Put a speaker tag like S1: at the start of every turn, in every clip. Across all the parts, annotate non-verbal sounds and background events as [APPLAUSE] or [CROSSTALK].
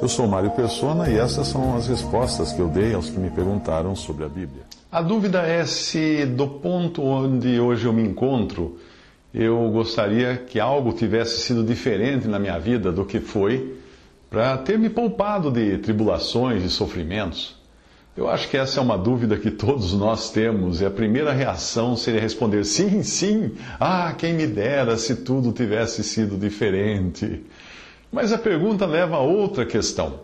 S1: Eu sou Mário Persona e essas são as respostas que eu dei aos que me perguntaram sobre a Bíblia.
S2: A dúvida é se, do ponto onde hoje eu me encontro, eu gostaria que algo tivesse sido diferente na minha vida do que foi, para ter me poupado de tribulações e sofrimentos. Eu acho que essa é uma dúvida que todos nós temos, e a primeira reação seria responder: sim, sim, ah, quem me dera se tudo tivesse sido diferente. Mas a pergunta leva a outra questão.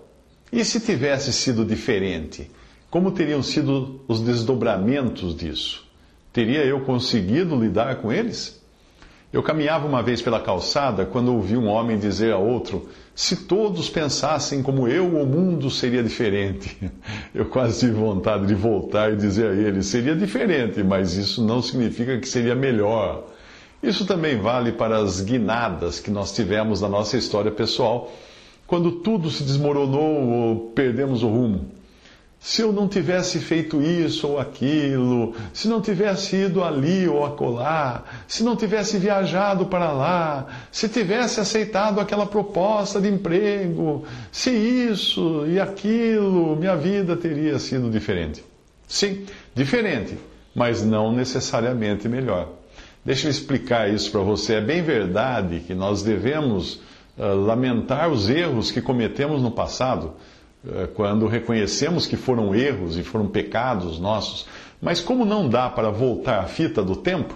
S2: E se tivesse sido diferente? Como teriam sido os desdobramentos disso? Teria eu conseguido lidar com eles? Eu caminhava uma vez pela calçada quando ouvi um homem dizer a outro: Se todos pensassem como eu, o mundo seria diferente. [LAUGHS] Eu quase tive vontade de voltar e dizer a ele: Seria diferente, mas isso não significa que seria melhor. Isso também vale para as guinadas que nós tivemos na nossa história pessoal, quando tudo se desmoronou ou perdemos o rumo. Se eu não tivesse feito isso ou aquilo, se não tivesse ido ali ou acolá, se não tivesse viajado para lá, se tivesse aceitado aquela proposta de emprego, se isso e aquilo, minha vida teria sido diferente. Sim, diferente, mas não necessariamente melhor. Deixa eu explicar isso para você. É bem verdade que nós devemos uh, lamentar os erros que cometemos no passado, uh, quando reconhecemos que foram erros e foram pecados nossos. Mas como não dá para voltar a fita do tempo,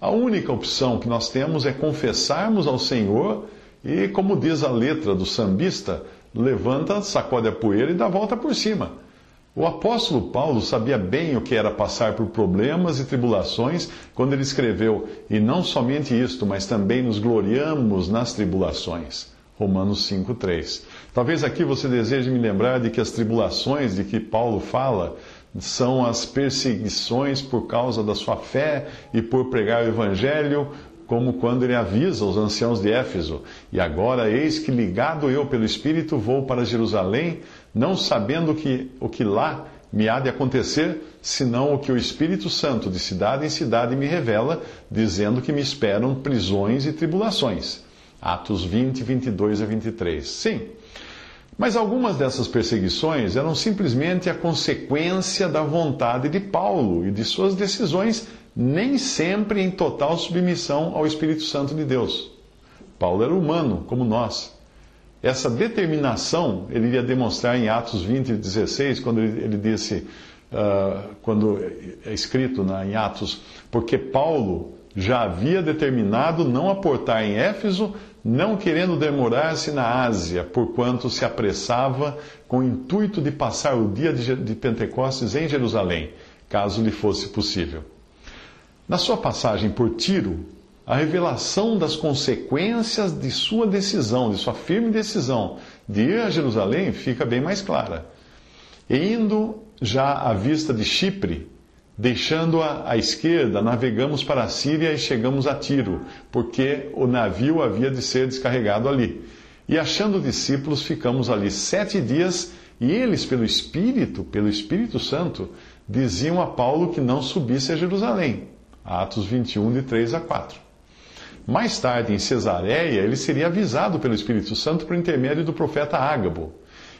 S2: a única opção que nós temos é confessarmos ao Senhor e, como diz a letra do sambista, levanta, sacode a poeira e dá a volta por cima. O apóstolo Paulo sabia bem o que era passar por problemas e tribulações quando ele escreveu: E não somente isto, mas também nos gloriamos nas tribulações. Romanos 5,3. Talvez aqui você deseje me lembrar de que as tribulações de que Paulo fala são as perseguições por causa da sua fé e por pregar o Evangelho, como quando ele avisa os anciãos de Éfeso: E agora, eis que ligado eu pelo Espírito vou para Jerusalém não sabendo que, o que lá me há de acontecer, senão o que o Espírito Santo de cidade em cidade me revela, dizendo que me esperam prisões e tribulações. Atos 20, 22 a 23. Sim. Mas algumas dessas perseguições eram simplesmente a consequência da vontade de Paulo e de suas decisões, nem sempre em total submissão ao Espírito Santo de Deus. Paulo era humano, como nós. Essa determinação ele iria demonstrar em Atos 20, 16, quando ele, ele disse, uh, quando é escrito né, em Atos, porque Paulo já havia determinado não aportar em Éfeso, não querendo demorar-se na Ásia, porquanto se apressava com o intuito de passar o dia de Pentecostes em Jerusalém, caso lhe fosse possível. Na sua passagem por Tiro, a revelação das consequências de sua decisão, de sua firme decisão de ir a Jerusalém, fica bem mais clara. E indo já à vista de Chipre, deixando-a à esquerda, navegamos para a Síria e chegamos a Tiro, porque o navio havia de ser descarregado ali. E achando discípulos, ficamos ali sete dias, e eles, pelo Espírito, pelo Espírito Santo, diziam a Paulo que não subisse a Jerusalém. Atos 21, de 3 a 4. Mais tarde, em Cesareia, ele seria avisado pelo Espírito Santo por intermédio do profeta Ágabo.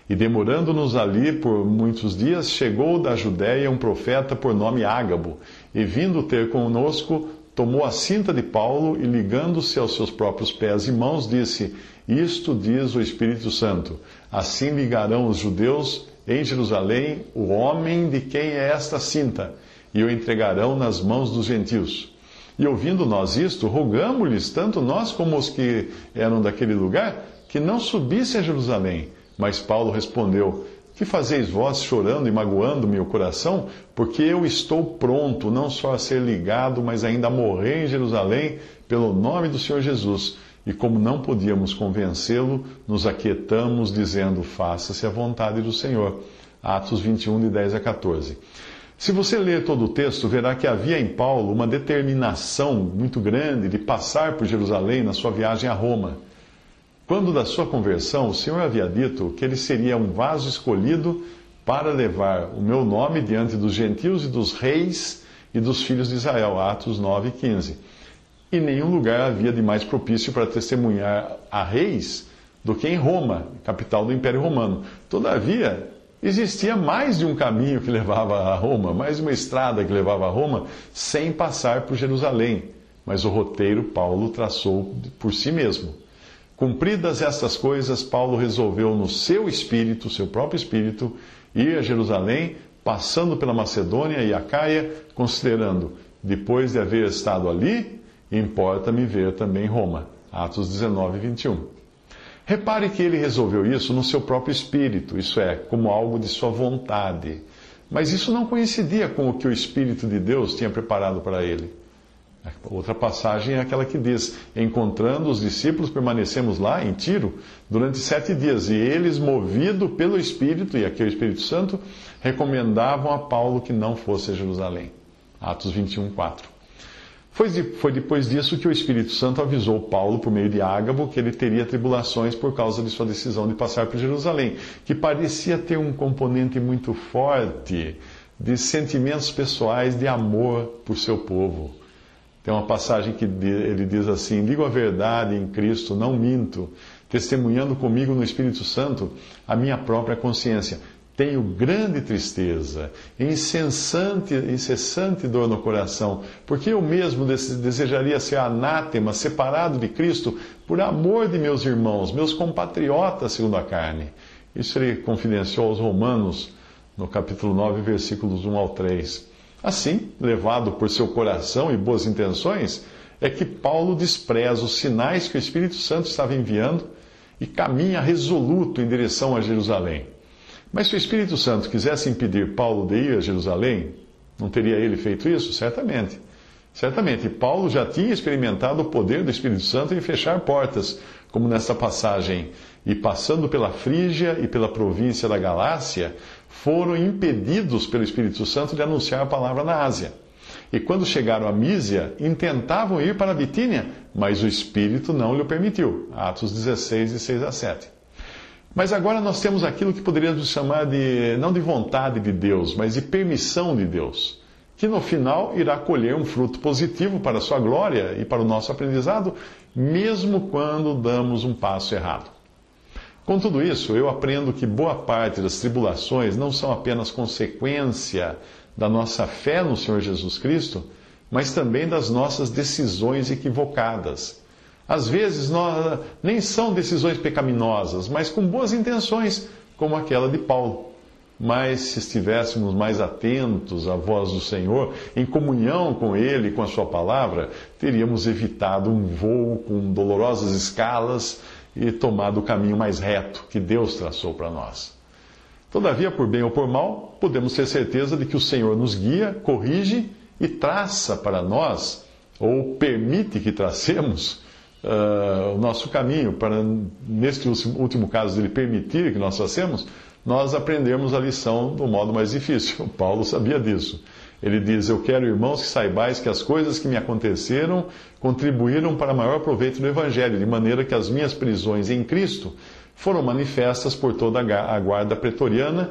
S2: E demorando-nos ali por muitos dias, chegou da Judéia um profeta por nome Ágabo, e vindo ter conosco, tomou a cinta de Paulo e, ligando-se aos seus próprios pés e mãos, disse: Isto diz o Espírito Santo: Assim ligarão os judeus em Jerusalém o homem de quem é esta cinta, e o entregarão nas mãos dos gentios. E ouvindo nós isto, rogamos-lhes, tanto nós como os que eram daquele lugar, que não subissem a Jerusalém. Mas Paulo respondeu: Que fazeis vós chorando e magoando-me o coração? Porque eu estou pronto, não só a ser ligado, mas ainda a morrer em Jerusalém, pelo nome do Senhor Jesus. E como não podíamos convencê-lo, nos aquietamos, dizendo: Faça-se a vontade do Senhor. Atos 21, de 10 a 14. Se você ler todo o texto, verá que havia em Paulo uma determinação muito grande de passar por Jerusalém na sua viagem a Roma. Quando da sua conversão, o Senhor havia dito que ele seria um vaso escolhido para levar o meu nome diante dos gentios e dos reis e dos filhos de Israel. Atos 9 15. E nenhum lugar havia de mais propício para testemunhar a reis do que em Roma, capital do Império Romano. Todavia, existia mais de um caminho que levava a Roma, mais uma estrada que levava a Roma, sem passar por Jerusalém. Mas o roteiro Paulo traçou por si mesmo. Cumpridas estas coisas, Paulo resolveu no seu espírito, seu próprio espírito, ir a Jerusalém, passando pela Macedônia e Acaia, considerando, depois de haver estado ali, importa-me ver também Roma. Atos 19, 21. Repare que ele resolveu isso no seu próprio espírito, isso é, como algo de sua vontade. Mas isso não coincidia com o que o Espírito de Deus tinha preparado para ele. Outra passagem é aquela que diz: Encontrando os discípulos, permanecemos lá em Tiro durante sete dias, e eles, movidos pelo Espírito, e aqui é o Espírito Santo, recomendavam a Paulo que não fosse a Jerusalém. Atos 21, 4. Foi, depois disso que o Espírito Santo avisou Paulo, por meio de Ágabo, que ele teria tribulações por causa de sua decisão de passar por Jerusalém, que parecia ter um componente muito forte de sentimentos pessoais de amor por seu povo. Tem uma passagem que ele diz assim: Digo a verdade em Cristo, não minto, testemunhando comigo no Espírito Santo a minha própria consciência. Tenho grande tristeza, incessante, incessante dor no coração, porque eu mesmo desejaria ser anátema, separado de Cristo, por amor de meus irmãos, meus compatriotas segundo a carne. Isso ele confidenciou aos Romanos, no capítulo 9, versículos 1 ao 3. Assim, levado por seu coração e boas intenções, é que Paulo despreza os sinais que o Espírito Santo estava enviando e caminha resoluto em direção a Jerusalém. Mas se o Espírito Santo quisesse impedir Paulo de ir a Jerusalém, não teria ele feito isso? Certamente. Certamente, Paulo já tinha experimentado o poder do Espírito Santo em fechar portas, como nesta passagem. E passando pela Frígia e pela província da Galácia, foram impedidos pelo Espírito Santo de anunciar a palavra na Ásia. E quando chegaram a Mísia, intentavam ir para a Bitínia, mas o Espírito não lhe permitiu. Atos 16, de 6 a 7. Mas agora nós temos aquilo que poderíamos chamar de, não de vontade de Deus, mas de permissão de Deus, que no final irá colher um fruto positivo para a sua glória e para o nosso aprendizado, mesmo quando damos um passo errado. Com tudo isso, eu aprendo que boa parte das tribulações não são apenas consequência da nossa fé no Senhor Jesus Cristo, mas também das nossas decisões equivocadas. Às vezes nós, nem são decisões pecaminosas, mas com boas intenções, como aquela de Paulo. Mas se estivéssemos mais atentos à voz do Senhor, em comunhão com Ele, com a Sua palavra, teríamos evitado um voo com dolorosas escalas e tomado o caminho mais reto que Deus traçou para nós. Todavia, por bem ou por mal, podemos ter certeza de que o Senhor nos guia, corrige e traça para nós, ou permite que tracemos, uh, o nosso caminho, para, neste último caso, dele permitir que nós tracemos, nós aprendermos a lição do modo mais difícil. [LAUGHS] Paulo sabia disso. Ele diz: Eu quero, irmãos, que saibais que as coisas que me aconteceram contribuíram para maior proveito do Evangelho, de maneira que as minhas prisões em Cristo foram manifestas por toda a guarda pretoriana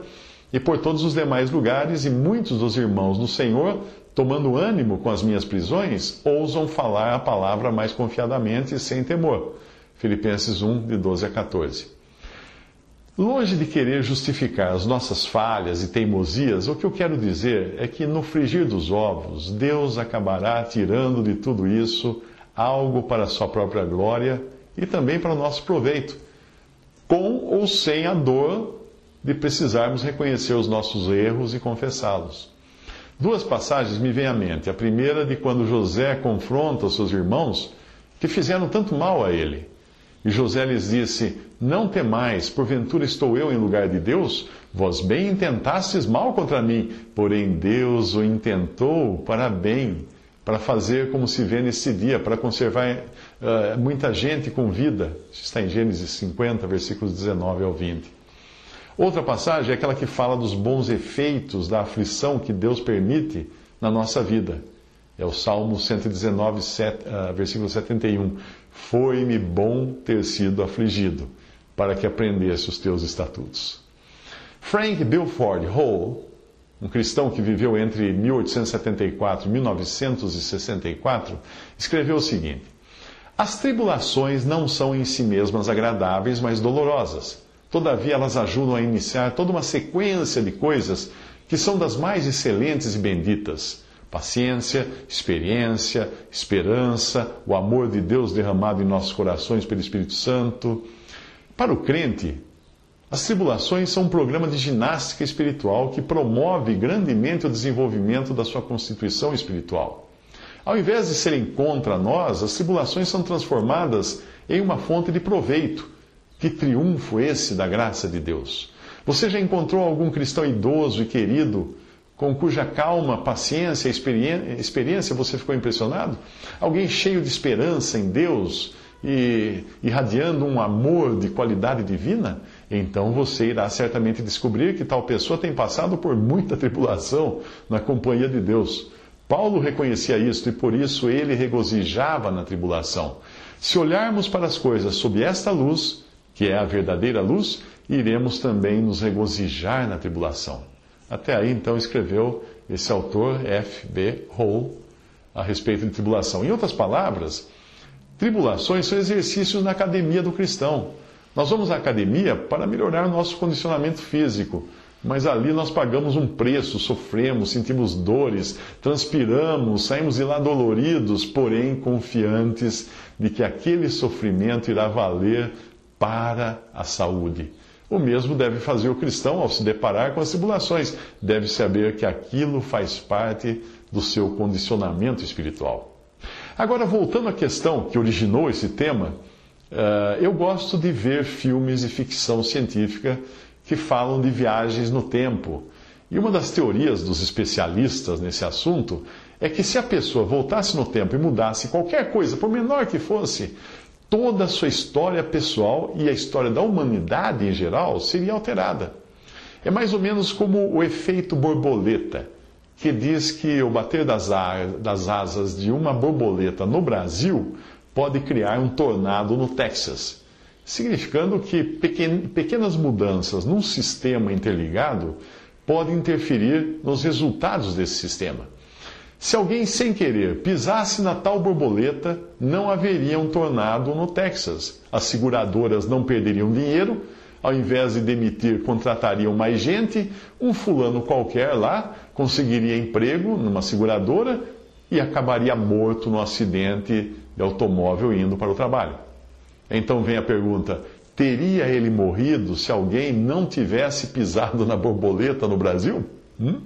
S2: e por todos os demais lugares, e muitos dos irmãos no Senhor, tomando ânimo com as minhas prisões, ousam falar a palavra mais confiadamente e sem temor. Filipenses 1, de 12 a 14. Longe de querer justificar as nossas falhas e teimosias, o que eu quero dizer é que no frigir dos ovos, Deus acabará tirando de tudo isso algo para a sua própria glória e também para o nosso proveito, com ou sem a dor de precisarmos reconhecer os nossos erros e confessá-los. Duas passagens me vêm à mente. A primeira de quando José confronta os seus irmãos que fizeram tanto mal a ele. E José lhes disse: Não temais, porventura estou eu em lugar de Deus? Vós bem intentastes mal contra mim, porém Deus o intentou para bem, para fazer como se vê nesse dia, para conservar uh, muita gente com vida. Isso está em Gênesis 50, versículos 19 ao 20. Outra passagem é aquela que fala dos bons efeitos da aflição que Deus permite na nossa vida. É o Salmo 119, 7, uh, versículo 71. Foi-me bom ter sido afligido, para que aprendesse os teus estatutos. Frank Bilford Hall, um cristão que viveu entre 1874 e 1964, escreveu o seguinte: As tribulações não são em si mesmas agradáveis, mas dolorosas. Todavia, elas ajudam a iniciar toda uma sequência de coisas que são das mais excelentes e benditas. Paciência, experiência, esperança, o amor de Deus derramado em nossos corações pelo Espírito Santo. Para o crente, as tribulações são um programa de ginástica espiritual que promove grandemente o desenvolvimento da sua constituição espiritual. Ao invés de serem contra nós, as tribulações são transformadas em uma fonte de proveito. Que triunfo esse da graça de Deus! Você já encontrou algum cristão idoso e querido com cuja calma, paciência e experiência você ficou impressionado? Alguém cheio de esperança em Deus e irradiando um amor de qualidade divina? então você irá certamente descobrir que tal pessoa tem passado por muita tribulação na companhia de Deus. Paulo reconhecia isto e por isso ele regozijava na tribulação. Se olharmos para as coisas sob esta luz, que é a verdadeira luz, iremos também nos regozijar na tribulação. Até aí, então, escreveu esse autor, F.B. Hall, a respeito de tribulação. Em outras palavras, tribulações são exercícios na academia do cristão. Nós vamos à academia para melhorar nosso condicionamento físico, mas ali nós pagamos um preço, sofremos, sentimos dores, transpiramos, saímos de lá doloridos, porém confiantes de que aquele sofrimento irá valer para a saúde. O mesmo deve fazer o cristão ao se deparar com as tribulações. Deve saber que aquilo faz parte do seu condicionamento espiritual. Agora, voltando à questão que originou esse tema, Uh, eu gosto de ver filmes de ficção científica que falam de viagens no tempo. E uma das teorias dos especialistas nesse assunto é que se a pessoa voltasse no tempo e mudasse qualquer coisa, por menor que fosse, toda a sua história pessoal e a história da humanidade em geral seria alterada. É mais ou menos como o efeito borboleta, que diz que o bater das asas de uma borboleta no Brasil pode criar um tornado no Texas, significando que pequenas mudanças num sistema interligado podem interferir nos resultados desse sistema. Se alguém sem querer pisasse na tal borboleta, não haveria um tornado no Texas. As seguradoras não perderiam dinheiro, ao invés de demitir, contratariam mais gente, um fulano qualquer lá conseguiria emprego numa seguradora e acabaria morto no acidente de automóvel indo para o trabalho. Então vem a pergunta: teria ele morrido se alguém não tivesse pisado na borboleta no Brasil? Hum?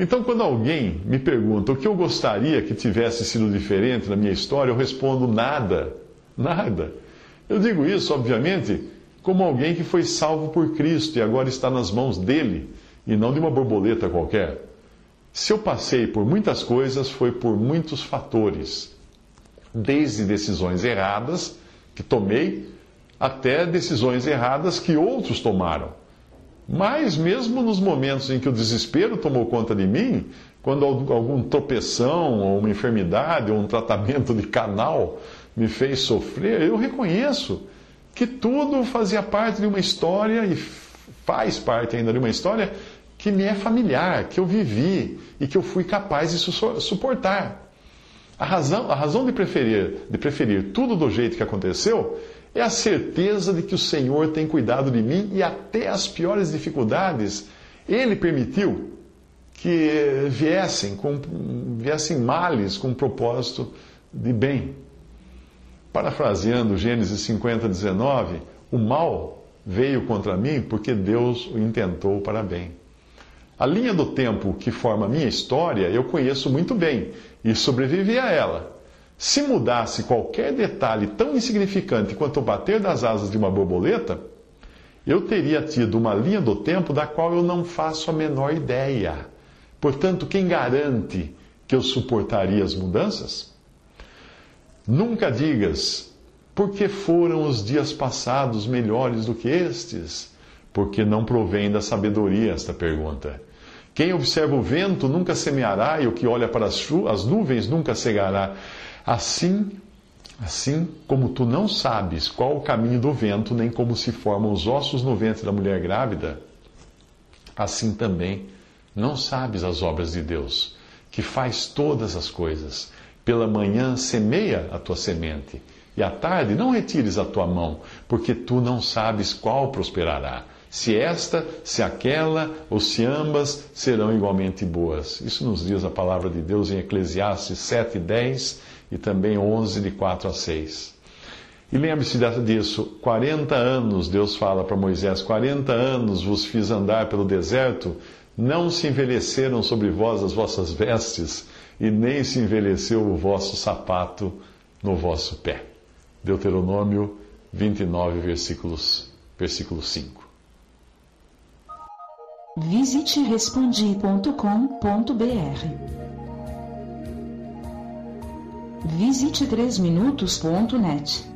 S2: Então, quando alguém me pergunta o que eu gostaria que tivesse sido diferente na minha história, eu respondo nada. Nada. Eu digo isso, obviamente, como alguém que foi salvo por Cristo e agora está nas mãos dele e não de uma borboleta qualquer. Se eu passei por muitas coisas, foi por muitos fatores desde decisões erradas que tomei até decisões erradas que outros tomaram. Mas, mesmo nos momentos em que o desespero tomou conta de mim, quando algum tropeção, ou uma enfermidade, ou um tratamento de canal me fez sofrer, eu reconheço que tudo fazia parte de uma história e faz parte ainda de uma história que me é familiar, que eu vivi e que eu fui capaz de suportar. A razão, a razão de, preferir, de preferir tudo do jeito que aconteceu é a certeza de que o Senhor tem cuidado de mim e até as piores dificuldades Ele permitiu que viessem, com, viessem males com propósito de bem. Parafraseando Gênesis 50, 19, o mal veio contra mim porque Deus o intentou para bem. A linha do tempo que forma a minha história eu conheço muito bem e sobrevivi a ela. Se mudasse qualquer detalhe tão insignificante quanto o bater das asas de uma borboleta, eu teria tido uma linha do tempo da qual eu não faço a menor ideia. Portanto, quem garante que eu suportaria as mudanças? Nunca digas, porque foram os dias passados melhores do que estes? Porque não provém da sabedoria esta pergunta. Quem observa o vento nunca semeará, e o que olha para as, nuvens nunca cegará. Assim, assim como tu não sabes qual o caminho do vento, nem como se formam os ossos no ventre da mulher grávida, assim também não sabes as obras de Deus, que faz todas as coisas, Pela manhã semeia a tua semente, e à tarde não retires a tua mão, porque tu não sabes qual prosperará. Se esta, se aquela, ou se ambas serão igualmente boas. Isso nos diz a palavra de Deus em Eclesiastes 7, 10 e também 11, de 4 a 6. E lembre-se disso: 40 anos, Deus fala para Moisés: 40 anos vos fiz andar pelo deserto, não se envelheceram sobre vós as vossas vestes, e nem se envelheceu o vosso sapato no vosso pé. Deuteronômio 29, versículos, versículo 5.
S3: Visite respondi.com.br. Visite 3minutos.net.